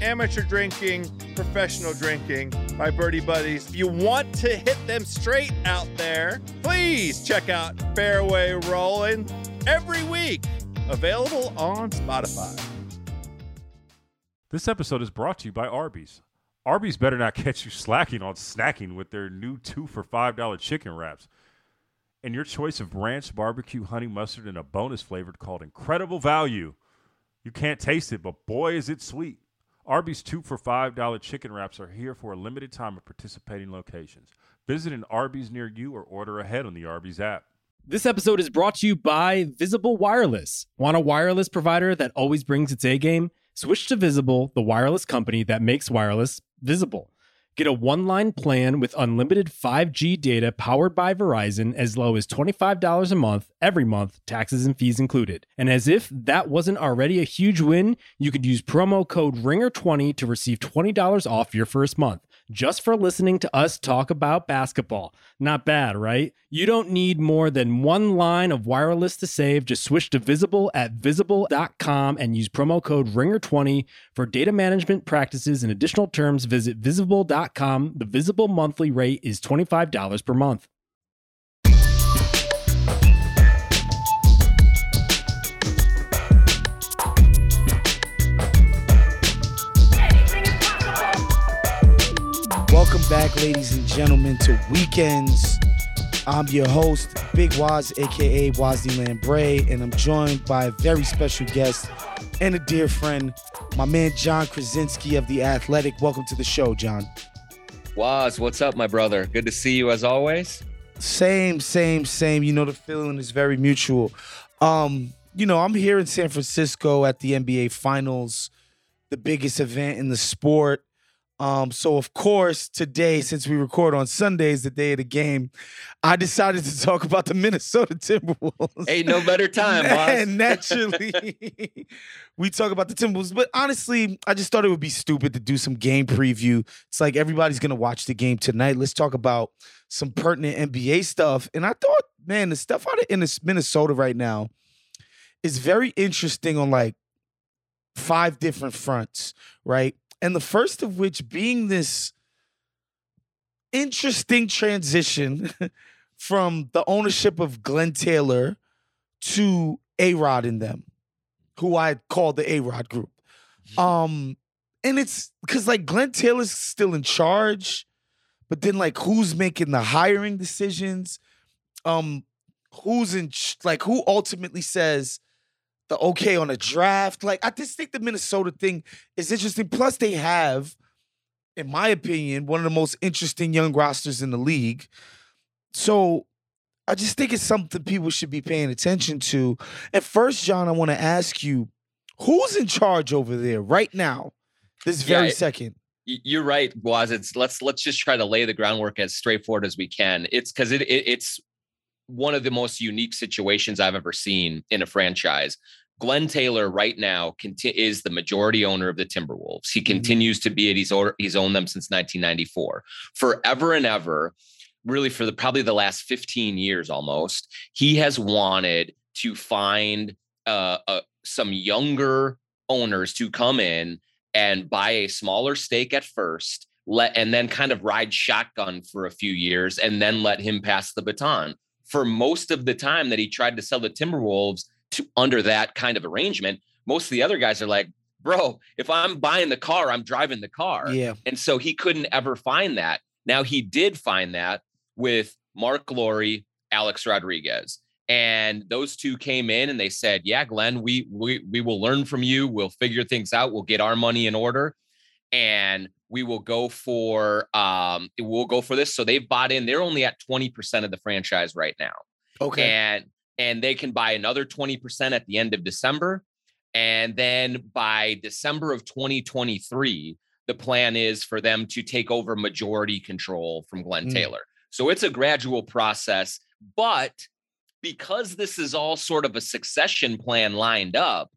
amateur drinking, professional drinking, my birdie buddies. If you want to hit them straight out there, please check out Fairway Rolling every week. Available on Spotify. This episode is brought to you by Arby's. Arby's better not catch you slacking on snacking with their new two for $5 chicken wraps. And your choice of ranch, barbecue, honey mustard, and a bonus flavored called Incredible Value. You can't taste it, but boy, is it sweet. Arby's two for $5 chicken wraps are here for a limited time at participating locations. Visit an Arby's near you or order ahead on the Arby's app. This episode is brought to you by Visible Wireless. Want a wireless provider that always brings its A game? Switch to Visible, the wireless company that makes wireless visible. Get a one line plan with unlimited 5G data powered by Verizon as low as $25 a month every month, taxes and fees included. And as if that wasn't already a huge win, you could use promo code RINGER20 to receive $20 off your first month just for listening to us talk about basketball. Not bad, right? You don't need more than one line of wireless to save. Just switch to Visible at visible.com and use promo code RINGER20 for data management practices and additional terms. Visit visible.com. The Visible monthly rate is $25 per month. Welcome back, ladies and gentlemen, to Weekends. I'm your host, Big Waz, aka Wazzy Bray, and I'm joined by a very special guest and a dear friend, my man Jon Krawczynski of The Athletic. Welcome to the show, Jon. Waz, what's up, my brother? Good to see you as always. Same, same, same. You know, the feeling is very mutual. Um, you know, I'm here in San Francisco at the NBA Finals, the biggest event in the sport. Um, so of course, today, since we record on Sundays, the day of the game, I decided to talk about the Minnesota Timberwolves. Ain't no better time, and naturally, we talk about the Timberwolves. But honestly, I just thought it would be stupid to do some game preview. It's like everybody's gonna watch the game tonight. Let's talk about some pertinent NBA stuff. And I thought, man, the stuff out of in Minnesota right now is very interesting on like five different fronts, right? And the first of which being this interesting transition from the ownership of Glenn Taylor to A Rod and them, who I call the A Rod group. Um, and it's because like Glenn Taylor's still in charge, but then like who's making the hiring decisions? Um, who's in like who ultimately says the okay on a draft. Like I just think the Minnesota thing is interesting. Plus, they have, in my opinion, one of the most interesting young rosters in the league. So I just think it's something people should be paying attention to. At first, Jon, I want to ask you, who's in charge over there right now, this very yeah, second? You're right, Waz. It's let's let's just try to lay the groundwork as straightforward as we can. It's because it, it it's one of the most unique situations I've ever seen in a franchise. Glenn Taylor right now conti- is the majority owner of the Timberwolves. He mm-hmm. continues to be it. He's, or- he's owned them since 1994. Forever and ever, really for the probably the last 15 years almost, he has wanted to find uh, uh, some younger owners to come in and buy a smaller stake at first let and then kind of ride shotgun for a few years and then let him pass the baton for most of the time that he tried to sell the Timberwolves to under that kind of arrangement, most of the other guys are like, bro, if I'm buying the car, I'm driving the car. Yeah. And so he couldn't ever find that. Now he did find that with Mark Lore, Alex Rodriguez. And those two came in and they said, Yeah, Glenn, we we we will learn from you. We'll figure things out. We'll get our money in order. And we will go for um we'll go for this. So they've bought in. They're only at 20% of the franchise right now. Okay. And and they can buy another 20% at the end of December. And then by December of 2023, the plan is for them to take over majority control from Glenn Mm. Taylor. So it's a gradual process, but because this is all sort of a succession plan lined up,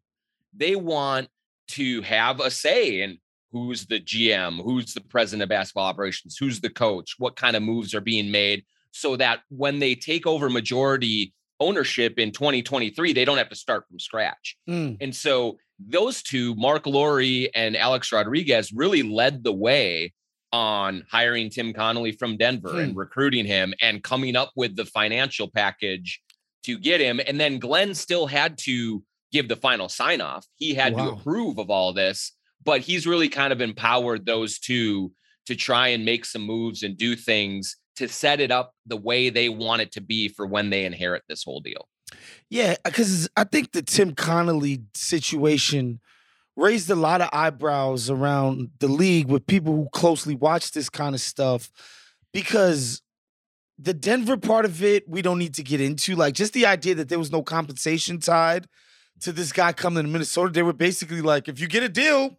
they want to have a say in who's the GM, who's the president of basketball operations, who's the coach, what kind of moves are being made, so that when they take over majority ownership in 2023, they don't have to start from scratch. Mm. And so those two, Mark Lore and Alex Rodriguez, really led the way on hiring Tim Connolly from Denver and recruiting him and coming up with the financial package to get him. And then Glenn still had to give the final sign off. He had to approve of all this, but he's really kind of empowered those two to try and make some moves and do things to set it up the way they want it to be for when they inherit this whole deal. Yeah, because I think the Tim Connolly situation raised a lot of eyebrows around the league with people who closely watch this kind of stuff because the Denver part of it, we don't need to get into. Like, just the idea that there was no compensation tied to this guy coming to Minnesota. They were basically like, if you get a deal,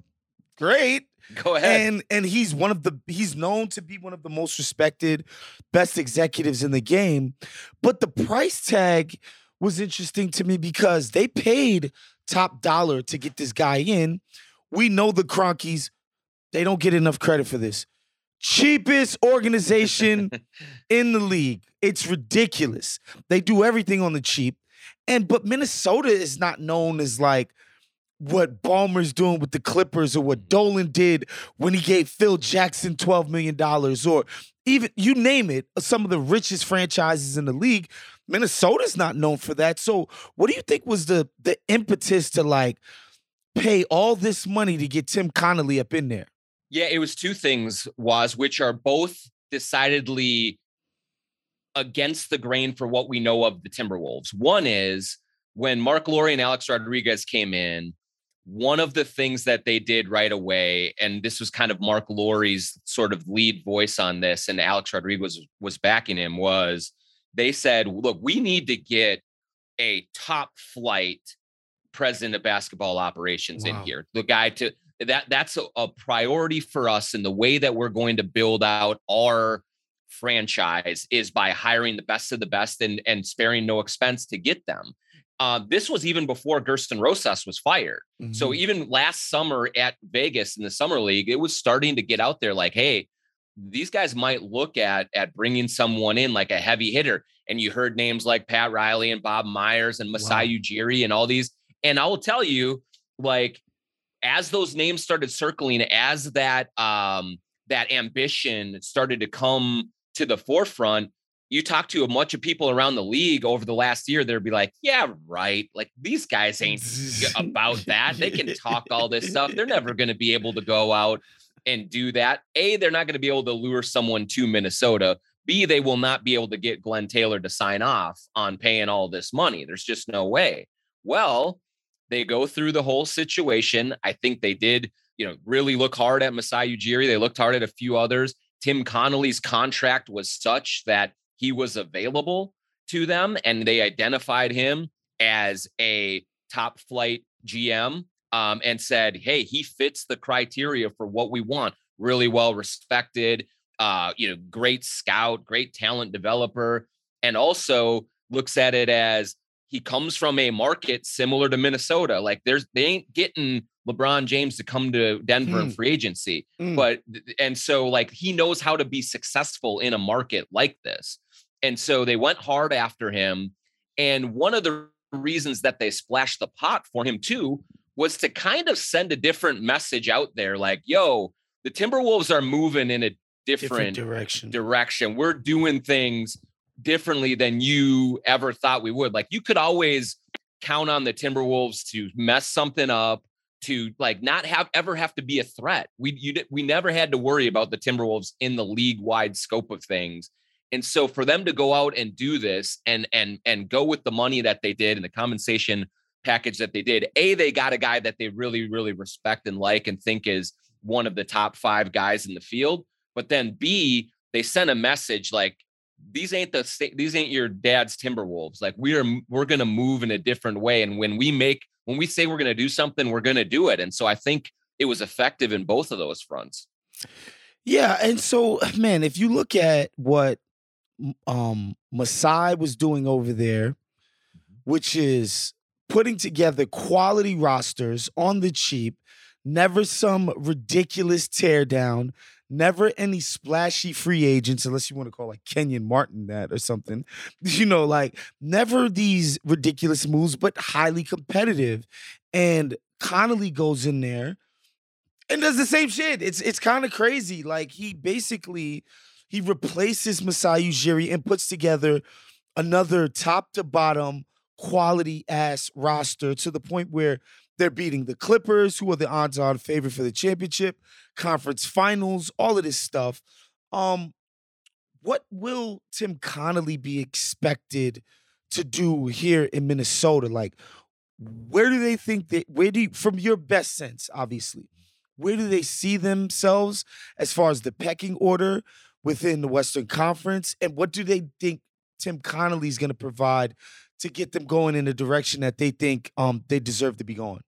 great. Go ahead. And and he's one of the he's known to be one of the most respected, best executives in the game. But the price tag was interesting to me because they paid top dollar to get this guy in. We know the Kroenkes, they don't get enough credit for this. Cheapest organization in the league. It's ridiculous. They do everything on the cheap. And but Minnesota is not known as like what Ballmer's doing with the Clippers or what mm-hmm. Dolan did when he gave Phil Jackson $12 million or even you name it, some of the richest franchises in the league. Minnesota's not known for that. So what do you think was the the impetus to like pay all this money to get Tim Connolly up in there? Yeah, it was two things, was which are both decidedly against the grain for what we know of the Timberwolves. One is when Mark Lore and Alex Rodriguez came in, one of the things that they did right away, and this was kind of Mark Lore's sort of lead voice on this, and Alex Rodriguez was, was backing him, was they said, look, we need to get a top flight president of basketball operations in here. The guy to that that's a, a priority for us in the way that we're going to build out our franchise is by hiring the best of the best and and sparing no expense to get them. Uh, this was even before Gersson Rosas was fired. So Mhm. even last summer at Vegas in the summer league, it was starting to get out there like, hey, these guys might look at at bringing someone in like a heavy hitter. And you heard names like Pat Riley and Bob Myers and Masai Ujiri and all these. And I will tell you, like, as those names started circling, as that um that ambition started to come to the forefront, you talk to a bunch of people around the league over the last year, they'd be like, yeah, right. Like these guys ain't about that. They can talk all this stuff. They're never going to be able to go out and do that. A, they're not going to be able to lure someone to Minnesota. B, they will not be able to get Glenn Taylor to sign off on paying all this money. There's just no way. Well, they go through the whole situation. I think they did, you know, really look hard at Masai Ujiri. They looked hard at a few others. Tim Connolly's contract was such that he was available to them and they identified him as a top flight GM um, and said, hey, he fits the criteria for what we want. Really well respected, uh, you know, great scout, great talent developer, and also looks at it as he comes from a market similar to Minnesota. Like there's they ain't getting LeBron James to come to Denver in Mm. free agency. Mm. But and so like he knows how to be successful in a market like this. And so they went hard after him. And one of the reasons that they splashed the pot for him too was to kind of send a different message out there like, yo, the Timberwolves are moving in a different different direction. direction. We're doing things differently than you ever thought we would. Like you could always count on the Timberwolves to mess something up, to like not have ever have to be a threat. We you we never had to worry about the Timberwolves in the league wide scope of things. And so for them to go out and do this and and and go with the money that they did and the compensation package that they did, a they got a guy that they really really respect and like and think is one of the top 5 guys in the field. But then B, they sent a message like these ain't the these ain't your dad's Timberwolves. Like we are we're going to move in a different way and when we make when we say we're going to do something, we're going to do it. And so I think it was effective in both of those fronts. Yeah, and so man, if you look at what um Masai was doing over there, which is putting together quality rosters on the cheap, never some ridiculous teardown, never any splashy free agents, unless you want to call like Kenyon Martin that or something. You know, like never these ridiculous moves, but highly competitive. And Connolly goes in there and does the same shit. It's it's kind of crazy. Like he basically he replaces Masai Ujiri and puts together another top to bottom quality ass roster to the point where they're beating the Clippers, who are the odds-on favorite for the championship, conference finals, all of this stuff. Um, what will Tim Connolly be expected to do here in Minnesota? Like, where do they think that? Where do you, from your best sense, obviously, where do they see themselves as far as the pecking order within the Western Conference, and what do they think Tim Connolly is going to provide to get them going in the direction that they think um, they deserve to be going?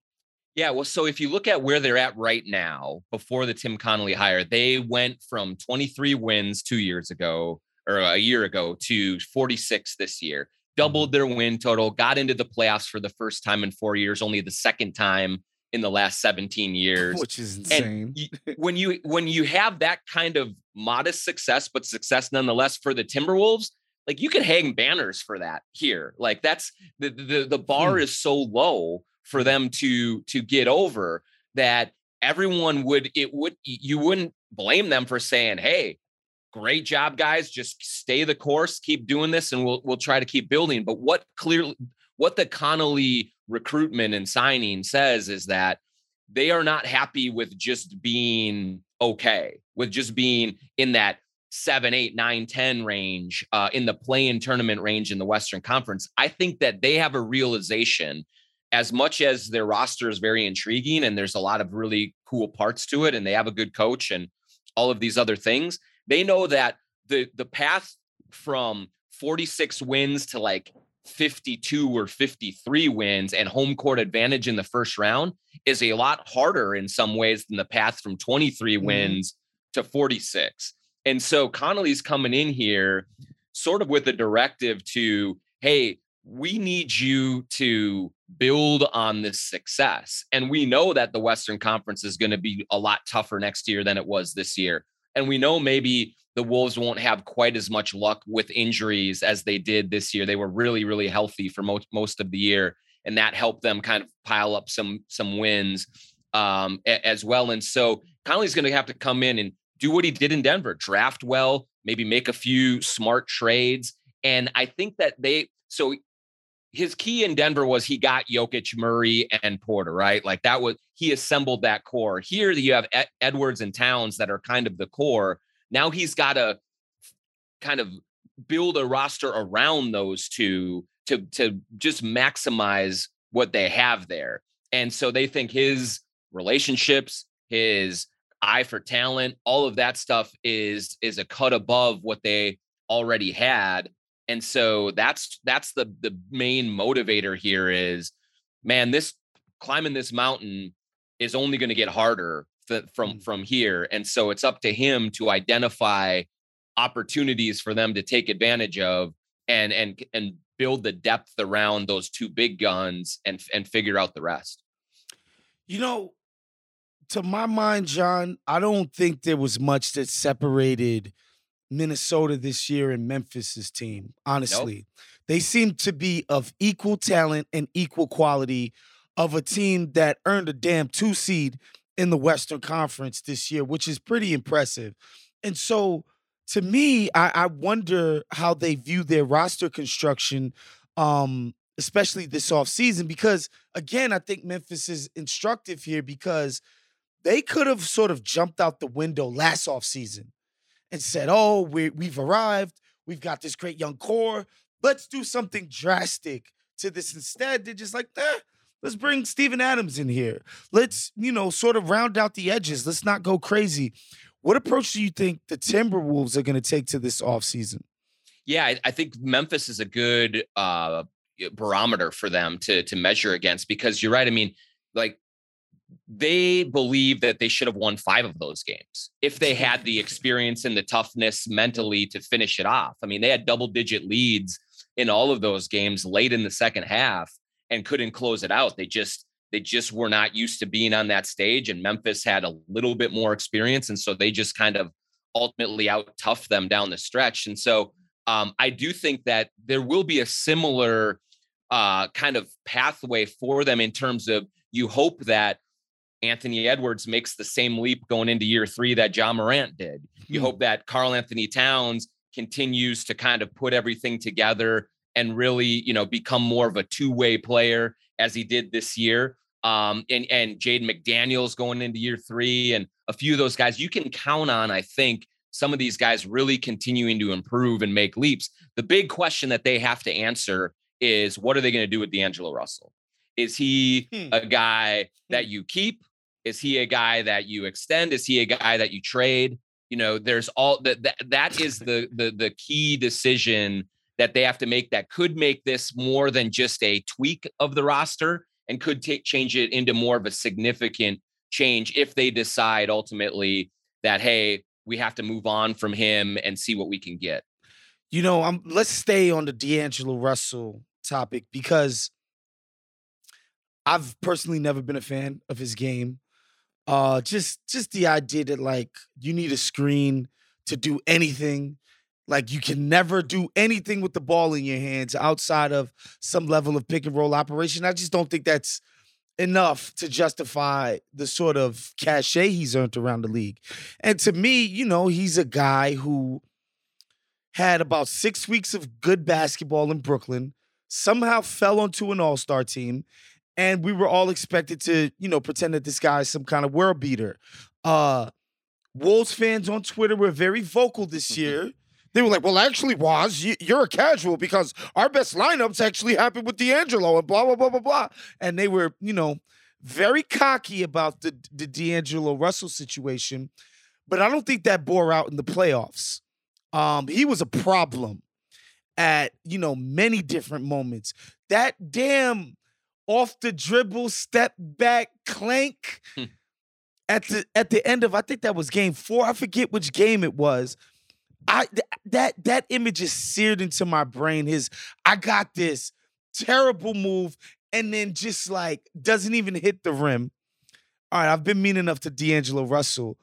Yeah, well, so if you look at where they're at right now, before the Tim Connolly hire, they went from 23 wins two years ago or a year ago to 46 this year, doubled their win total, got into the playoffs for the first time in four years, only the second time in the last 17 years. Which is insane. And when you when you have that kind of modest success, but success nonetheless for the Timberwolves, like you can hang banners for that here. Like that's the the, the bar hmm. is so low for them to to get over that everyone would it would you wouldn't blame them for saying hey great job guys just stay the course keep doing this and we'll we'll try to keep building but what clearly what the Connolly recruitment and signing says is that they are not happy with just being okay with just being in that seven, eight, nine, 10 range uh, in the play in tournament range in the Western Conference. I think that they have a realization as much as their roster is very intriguing and there's a lot of really cool parts to it and they have a good coach and all of these other things, they know that the the path from 46 wins to like 52 or 53 wins and home court advantage in the first round is a lot harder in some ways than the path from 23 mm-hmm. wins to 46. And so Connolly's coming in here sort of with a directive to, hey, we need you to build on this success. And we know that the Western Conference is going to be a lot tougher next year than it was this year. And we know maybe the Wolves won't have quite as much luck with injuries as they did this year. They were really, really healthy for most, most of the year. And that helped them kind of pile up some some wins um, as well. And so Connolly's going to have to come in and do what he did in Denver, draft well, maybe make a few smart trades. And I think that they so his key in Denver was he got Jokic, Murray, and Porter, right? Like that was he assembled that core. Here you have Ed- Edwards and Towns that are kind of the core. Now he's got to kind of build a roster around those two to to just maximize what they have there. And so they think his relationships, his eye for talent, all of that stuff is is a cut above what they already had and so that's that's the the main motivator here is man this climbing this mountain is only going to get harder th- from mm. from here and so it's up to him to identify opportunities for them to take advantage of and and and build the depth around those two big guns and and figure out the rest you know to my mind jon i don't think there was much that separated Minnesota this year and Memphis's team, honestly. Nope. They seem to be of equal talent and equal quality of a team that earned a damn two seed in the Western Conference this year, which is pretty impressive. And so to me, I, I wonder how they view their roster construction, um, especially this offseason, because again, I think Memphis is instructive here because they could have sort of jumped out the window last offseason and said, "Oh, we we've arrived. We've got this great young core. Let's do something drastic to this." Instead, they're just like, eh, let's bring Steven Adams in here. Let's, you know, sort of round out the edges. Let's not go crazy. What approach do you think the Timberwolves are going to take to this offseason? Yeah, I, think Memphis is a good uh, barometer for them to to measure against because you're right. I mean, like they believe that they should have won five of those games if they had the experience and the toughness mentally to finish it off. I mean, they had double digit leads in all of those games late in the second half and couldn't close it out. They just they just were not used to being on that stage and Memphis had a little bit more experience and so they just kind of ultimately out tough them down the stretch. And so um, I do think that there will be a similar uh, kind of pathway for them in terms of you hope that Anthony Edwards makes the same leap going into year three that Ja Morant did. You hmm. hope that Karl-Anthony Towns continues to kind of put everything together and really, you know, become more of a two-way player as he did this year. Um, and and Jaden McDaniels going into year three, and a few of those guys you can count on. I think some of these guys really continuing to improve and make leaps. The big question that they have to answer is what are they going to do with D'Angelo Russell? Is he hmm. a guy that hmm. you keep? Is he a guy that you extend? Is he a guy that you trade? You know, there's all that that, that is the the the key decision that they have to make that could make this more than just a tweak of the roster and could take change it into more of a significant change if they decide ultimately that hey, we have to move on from him and see what we can get. You know, I'm let's stay on the D'Angelo Russell topic because I've personally never been a fan of his game. Uh just just the idea that like you need a screen to do anything. Like you can never do anything with the ball in your hands outside of some level of pick and roll operation. I just don't think that's enough to justify the sort of cachet he's earned around the league. And to me, you know, he's a guy who had about six weeks of good basketball in Brooklyn, somehow fell onto an all star team, and we were all expected to, you know, pretend that this guy is some kind of world beater. Uh, Wolves fans on Twitter were very vocal this mm-hmm. year. They were like, well, actually, Waz, you're a casual because our best lineups actually happened with D'Angelo and blah, blah, blah, blah, blah. And they were, you know, very cocky about the, the D'Angelo Russell situation. But I don't think that bore out in the playoffs. Um, he was a problem at, you know, many different moments. That damn off the dribble, step back, clank hmm. at the at the end of I think that was game four. I forget which game it was. I th- that that image is seared into my brain. His I got this terrible move, and then just like doesn't even hit the rim. All right, I've been mean enough to D'Angelo Russell.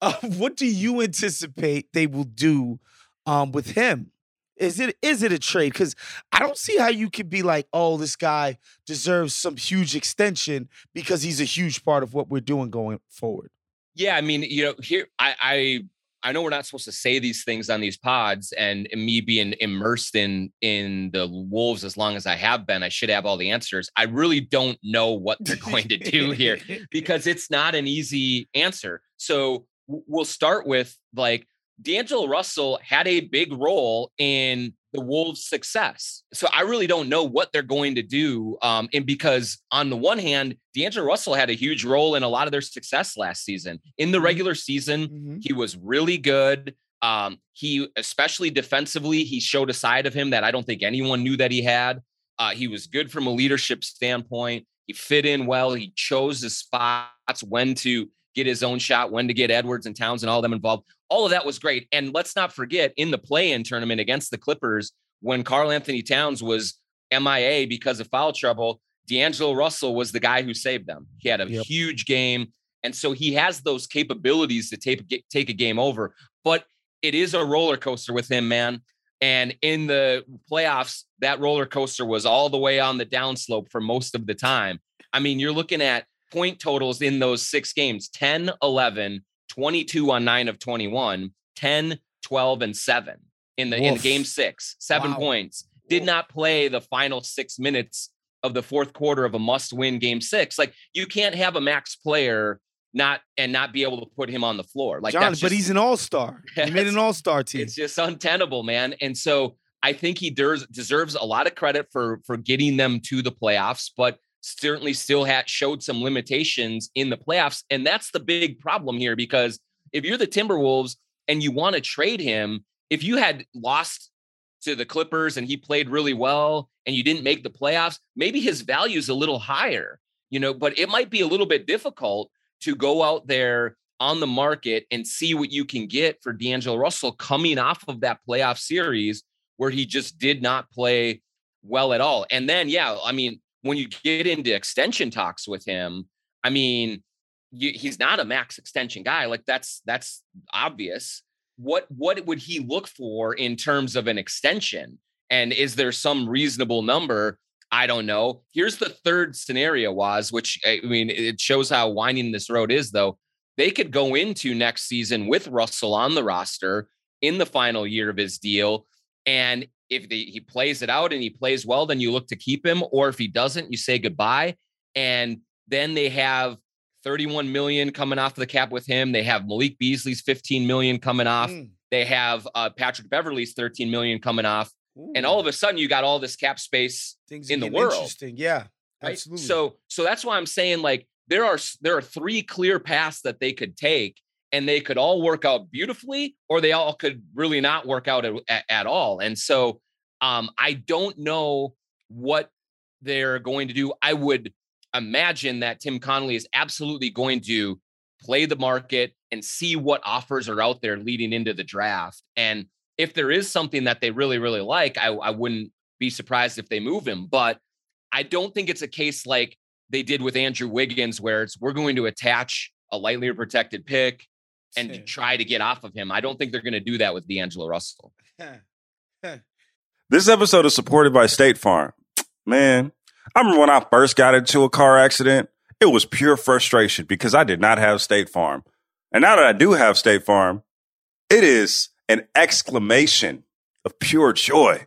Uh, what do you anticipate they will do um, with him? Is it is it a trade? Because I don't see how you could be like, oh, this guy deserves some huge extension because he's a huge part of what we're doing going forward. Yeah, I mean, you know, here I, I I know we're not supposed to say these things on these pods, and me being immersed in in the wolves as long as I have been, I should have all the answers. I really don't know what they're going to do here because it's not an easy answer. So we'll start with like D'Angelo Russell had a big role in the Wolves' success. So I really don't know what they're going to do. Um, and because on the one hand, D'Angelo Russell had a huge role in a lot of their success last season. In the mm-hmm. regular season, mm-hmm. he was really good. Um, he, especially defensively, he showed a side of him that I don't think anyone knew that he had. Uh, he was good from a leadership standpoint. He fit in well. He chose his spots when to get his own shot, when to get Edwards and Towns and all of them involved. All of that was great. And let's not forget in the play in tournament against the Clippers, when Karl-Anthony Towns was MIA because of foul trouble, D'Angelo Russell was the guy who saved them. He had a yep. huge game. And so he has those capabilities to take, take a game over. But it is a roller coaster with him, man. And in the playoffs, that roller coaster was all the way on the downslope for most of the time. I mean, you're looking at point totals in those six games 10, 11, 22 on nine of 21, 10, 12, and seven in the Wolf. in game six, seven wow. points. Did not play the final six minutes of the fourth quarter of a must-win game six. Like you can't have a max player not and not be able to put him on the floor. Like Jon, just, but he's an all-star. He made an all-star team. It's just untenable, man. And so I think he deserves deserves a lot of credit for for getting them to the playoffs, but certainly still had showed some limitations in the playoffs. And that's the big problem here because if you're the Timberwolves and you want to trade him, if you had lost to the Clippers and he played really well and you didn't make the playoffs, maybe his value is a little higher. you know, but it might be a little bit difficult to go out there on the market and see what you can get for D'Angelo Russell coming off of that playoff series where he just did not play well at all. And then, yeah, I mean, when you get into extension talks with him, I mean, you, he's not a max extension guy. Like that's that's obvious. What what would he look for in terms of an extension? And is there some reasonable number? I don't know. Here's the third scenario was, which I mean, it shows how winding this road is, though. They could go into next season with Russell on the roster in the final year of his deal. And if the, he plays it out and he plays well, then you look to keep him. Or if he doesn't, you say goodbye. And then they have 31 million coming off the cap with him. They have Malik Beasley's 15 million coming off. Mm. They have uh, Patrick Beverley's 13 million coming off. Ooh. And all of a sudden, you got all this cap space Things in the world. Interesting, yeah, right? absolutely. So, so that's why I'm saying like there are there are three clear paths that they could take, and they could all work out beautifully, or they all could really not work out at, at all. And so, um, I don't know what they're going to do. I would imagine that Tim Connolly is absolutely going to play the market and see what offers are out there leading into the draft. And if there is something that they really, really like, I, I wouldn't be surprised if they move him. But I don't think it's a case like they did with Andrew Wiggins, where it's we're going to attach a lightly protected pick and to try to get off of him. I don't think they're going to do that with D'Angelo Russell. this episode is supported by State Farm. Man, I remember when I first got into a car accident, it was pure frustration because I did not have State Farm. And now that I do have State Farm, it is an exclamation of pure joy.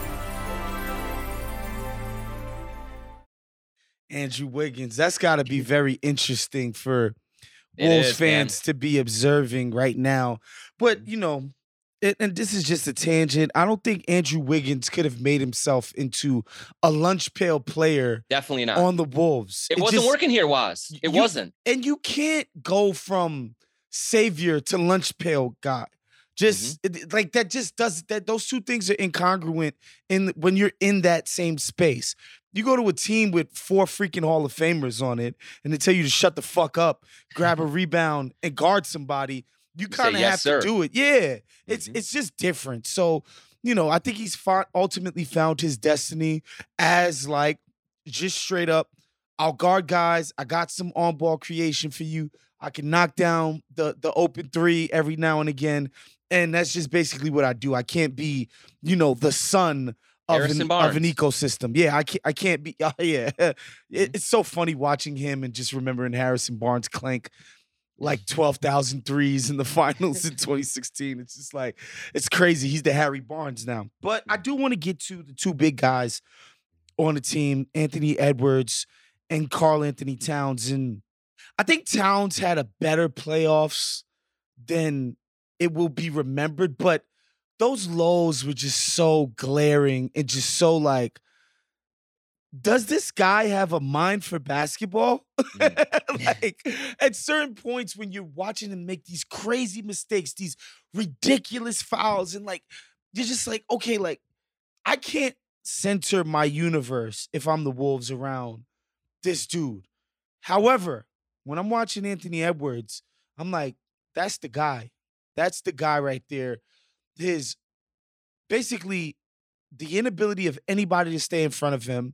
Andrew Wiggins. That's got to be very interesting for it Wolves is, fans man. to be observing right now. But, mm-hmm. you know, it, and this is just a tangent. I don't think Andrew Wiggins could have made himself into a lunch pail player. Definitely not on the Wolves. It, it wasn't just, working here. Was it you, wasn't? And you can't go from savior to lunch pail guy. Just mm-hmm. it, like that, just does that. Those two things are incongruent in when you're in that same space. You go to a team with four freaking Hall of Famers on it, and they tell you to shut the fuck up, grab a rebound, and guard somebody. You kind of yes, have sir. to do it. Yeah, it's mm-hmm. it's just different. So, you know, I think he's fought, ultimately found his destiny as like just straight up. I'll guard guys. I got some on ball creation for you. I can knock down the the open three every now and again, and that's just basically what I do. I can't be, you know, the son of an, of an, ecosystem. Yeah, I can't. I can't be. Uh, yeah, it, mm-hmm. it's so funny watching him and just remembering Harrison Barnes clank like 12,000 threes in the finals in 2016. It's just like it's crazy. He's the Harry Barnes now. But I do want to get to the two big guys on the team, Anthony Edwards and Karl-Anthony Towns. And I think Towns had a better playoffs than it will be remembered, but those lows were just so glaring and just so like does this guy have a mind for basketball? Mm. like at certain points when you're watching him make these crazy mistakes, these ridiculous fouls, and like you're just like, okay, like I can't center my universe if I'm the Wolves around this dude. However, when I'm watching Anthony Edwards, I'm like, that's the guy. That's the guy right there his basically the inability of anybody to stay in front of him.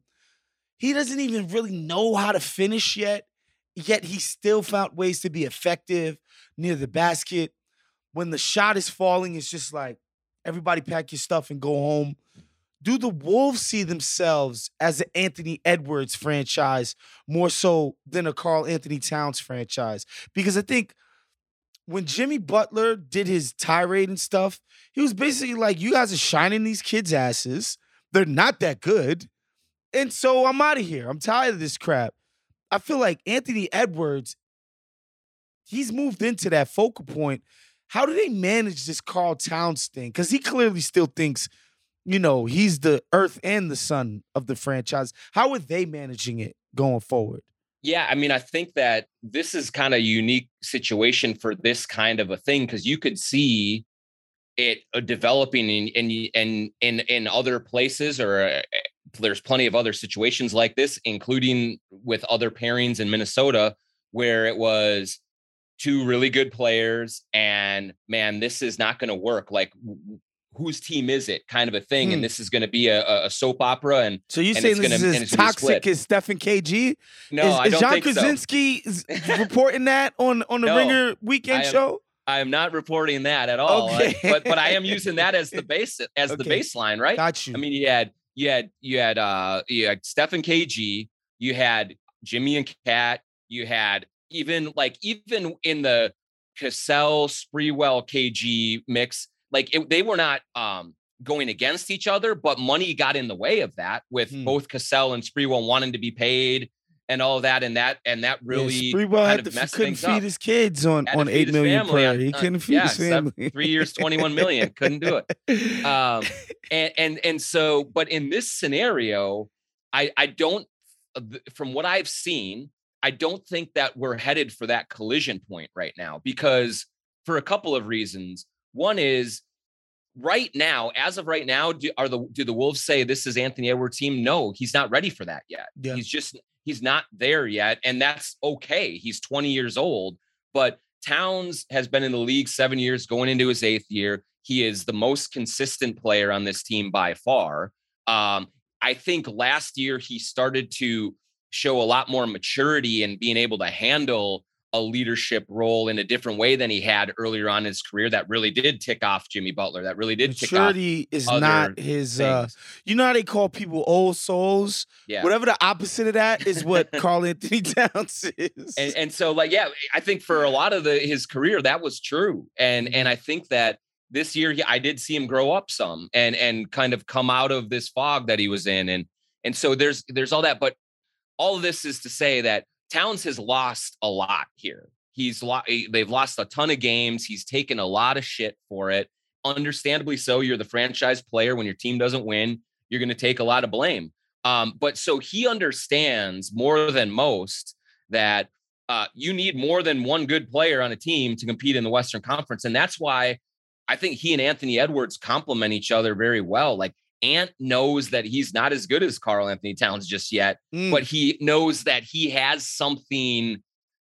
He doesn't even really know how to finish yet, yet he still found ways to be effective near the basket. When the shot is falling, it's just like everybody pack your stuff and go home. Do the Wolves see themselves as an Anthony Edwards franchise more so than a Karl-Anthony Towns franchise? Because I think when Jimmy Butler did his tirade and stuff, he was basically like, You guys are shining these kids' asses. They're not that good. And so I'm out of here. I'm tired of this crap. I feel like Anthony Edwards, he's moved into that focal point. How do they manage this Karl Towns thing? Because he clearly still thinks, you know, he's the earth and the sun of the franchise. How are they managing it going forward? Yeah, I mean, I think that this is kind of a unique situation for this kind of a thing because you could see it uh, developing in in in in, in other places or uh, there's plenty of other situations like this including with other pairings in Minnesota where it was two really good players and man this is not going to work like whose team is it kind of a thing Hmm. and this is going to be a, a soap opera and So you saying this gonna- is as it's gonna be toxic as Stephon KG? no is I don't Jon think so. Krawczynski is reporting that on on the No, Ringer weekend am- show? I am not reporting that at all. I- Okay. but but I am using that as the base as the baseline, right? Got you. I mean, you had you had you had uh you had Stephon KG, you had Jimmy and Cat, you had even like even in the Cassell Sprewell KG mix, like it, they were not um going against each other, but money got in the way of that with Hmm. both Cassell and Sprewell wanting to be paid and all that, and that and that really yeah, Sprewell kind had of to, messed couldn't feed up. his kids on on eight million on- He couldn't feed yeah, his seven- family. three years, 21 million. Couldn't do it. Um, and and and so, but in this scenario, I I don't, uh, from what I've seen, I don't think that we're headed for that collision point right now because for a couple of reasons. One is right now, as of right now, do, are the do the Wolves say this is Anthony Edwards' team? No, he's not ready for that yet. Yeah. He's just he's not there yet, and that's okay. He's 20 years old, but Towns has been in the league seven years, going into his eighth year. He is the most consistent player on this team by far. Um, I think last year he started to show a lot more maturity and being able to handle a leadership role in a different way than he had earlier on in his career. That really did tick off Jimmy Butler. That really did tick off Maturity is not his. uh. You know how they call people old souls. yeah. Whatever the opposite of that is what Karl-Anthony Towns is. and and so like yeah i think for a lot of the his career that was true and and i think that this year he, i did see him grow up some and and kind of come out of this fog that he was in and and so there's there's all that but all of this is to say that towns has lost a lot here. He's lo- they've lost a ton of games. He's taken a lot of shit for it. Understandably so you're the franchise player. When your team doesn't win you're going to take a lot of blame. Um, but so he understands more than most that uh, you need more than one good player on a team to compete in the Western Conference. And that's why I think he and Anthony Edwards complement each other very well. Like Ant knows that he's not as good as Karl-Anthony Towns just yet, Mm. but he knows that he has something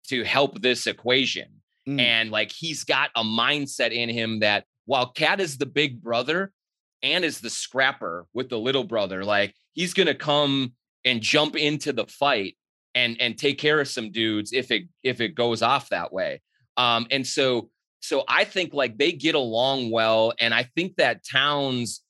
to help this equation. Mm. And like he's got a mindset in him that while Cat is the big brother Ant is the scrapper with the little brother, like he's gonna come and jump into the fight and and take care of some dudes if it if it goes off that way. Um, and so so I think like they get along well, and I think that Towns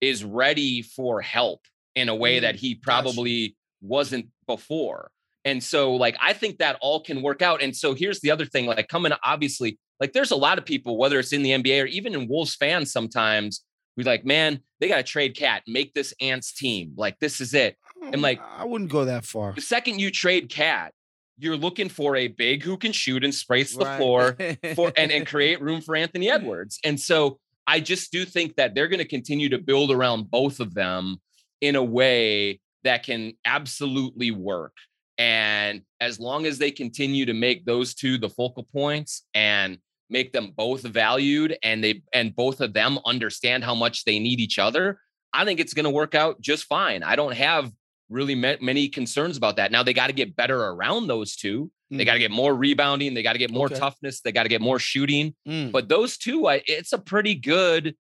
is ready for help in a way Mm, that he probably wasn't before. And so like I think that all can work out. And so here's the other thing, like coming obviously, like there's a lot of people, whether it's in the NBA or even in Wolves fans sometimes, who like, man, they gotta trade cat, make this ants team. Like this is it. I'm like- I wouldn't go that far. The second you trade Cat, you're looking for a big who can shoot and sprace the Right. floor for and, and create room for Anthony Edwards. And so I just do think that they're going to continue to build around both of them in a way that can absolutely work. And as long as they continue to make those two the focal points and make them both valued and they and both of them understand how much they need each other, I think it's going to work out just fine. I don't have really ma- many concerns about that. Now they got to get better around those two. They Mm. got to get more rebounding. They got to get more Okay. toughness. They got to get more shooting. Mm. But those two, I, it's a pretty good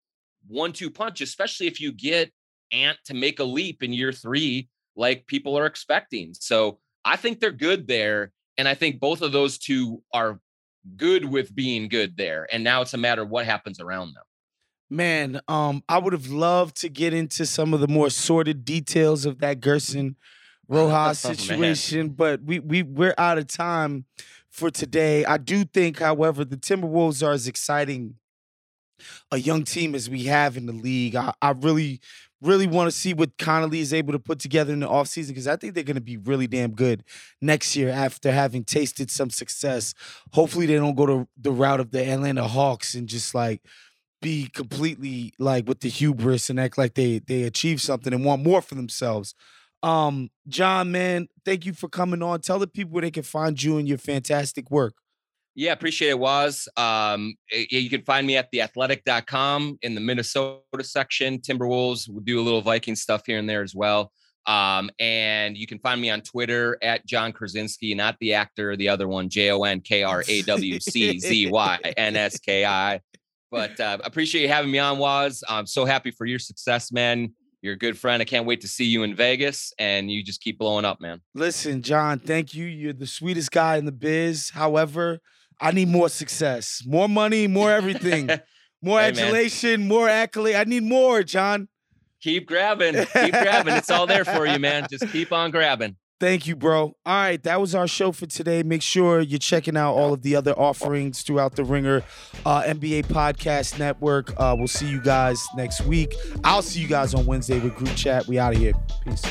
one-two punch, especially if you get Ant to make a leap in year three, like people are expecting. So I think they're good there, and I think both of those two are good with being good there. And now it's a matter of what happens around them. Man, um, I would have loved to get into some of the more sordid details of that Gersson Rosas Oh, situation, but we we we're out of time for today. I do think, however, the Timberwolves are as exciting a young team as we have in the league. I, I really, really want to see what Connolly is able to put together in the offseason because I think they're going to be really damn good next year after having tasted some success. Hopefully, they don't go to the route of the Atlanta Hawks and just like be completely like with the hubris and act like they they achieve something and want more for themselves. Um, Jon, man, thank you for coming on. Tell the people where they can find you and your fantastic work. Yeah, appreciate it, Wos. Um, eh, you can find me at theathletic.com in the Minnesota section. Timberwolves, we do a little Viking stuff here and there as well. Um, and you can find me on Twitter at Jon Krawczynski, not the actor, the other one, J O N K R A W C Z Y N S K I. But uh, appreciate you having me on, Wos. I'm so happy for your success, man. You're a good friend. I can't wait to see you in Vegas, and you just keep blowing up, man. Listen, Jon, thank you. You're the sweetest guy in the biz. However, I need more success, more money, more everything, more Hey, man. adulation, more accolade. I need more, Jon. keep grabbing, keep grabbing. It's all there for you, man. Just keep on grabbing. Thank you, bro. All right, that was our show for today. Make sure you're checking out all of the other offerings throughout the Ringer uh, NBA Podcast Network. Uh, we'll see you guys next week. I'll see you guys on Wednesday with Group Chat. We out of here. Peace.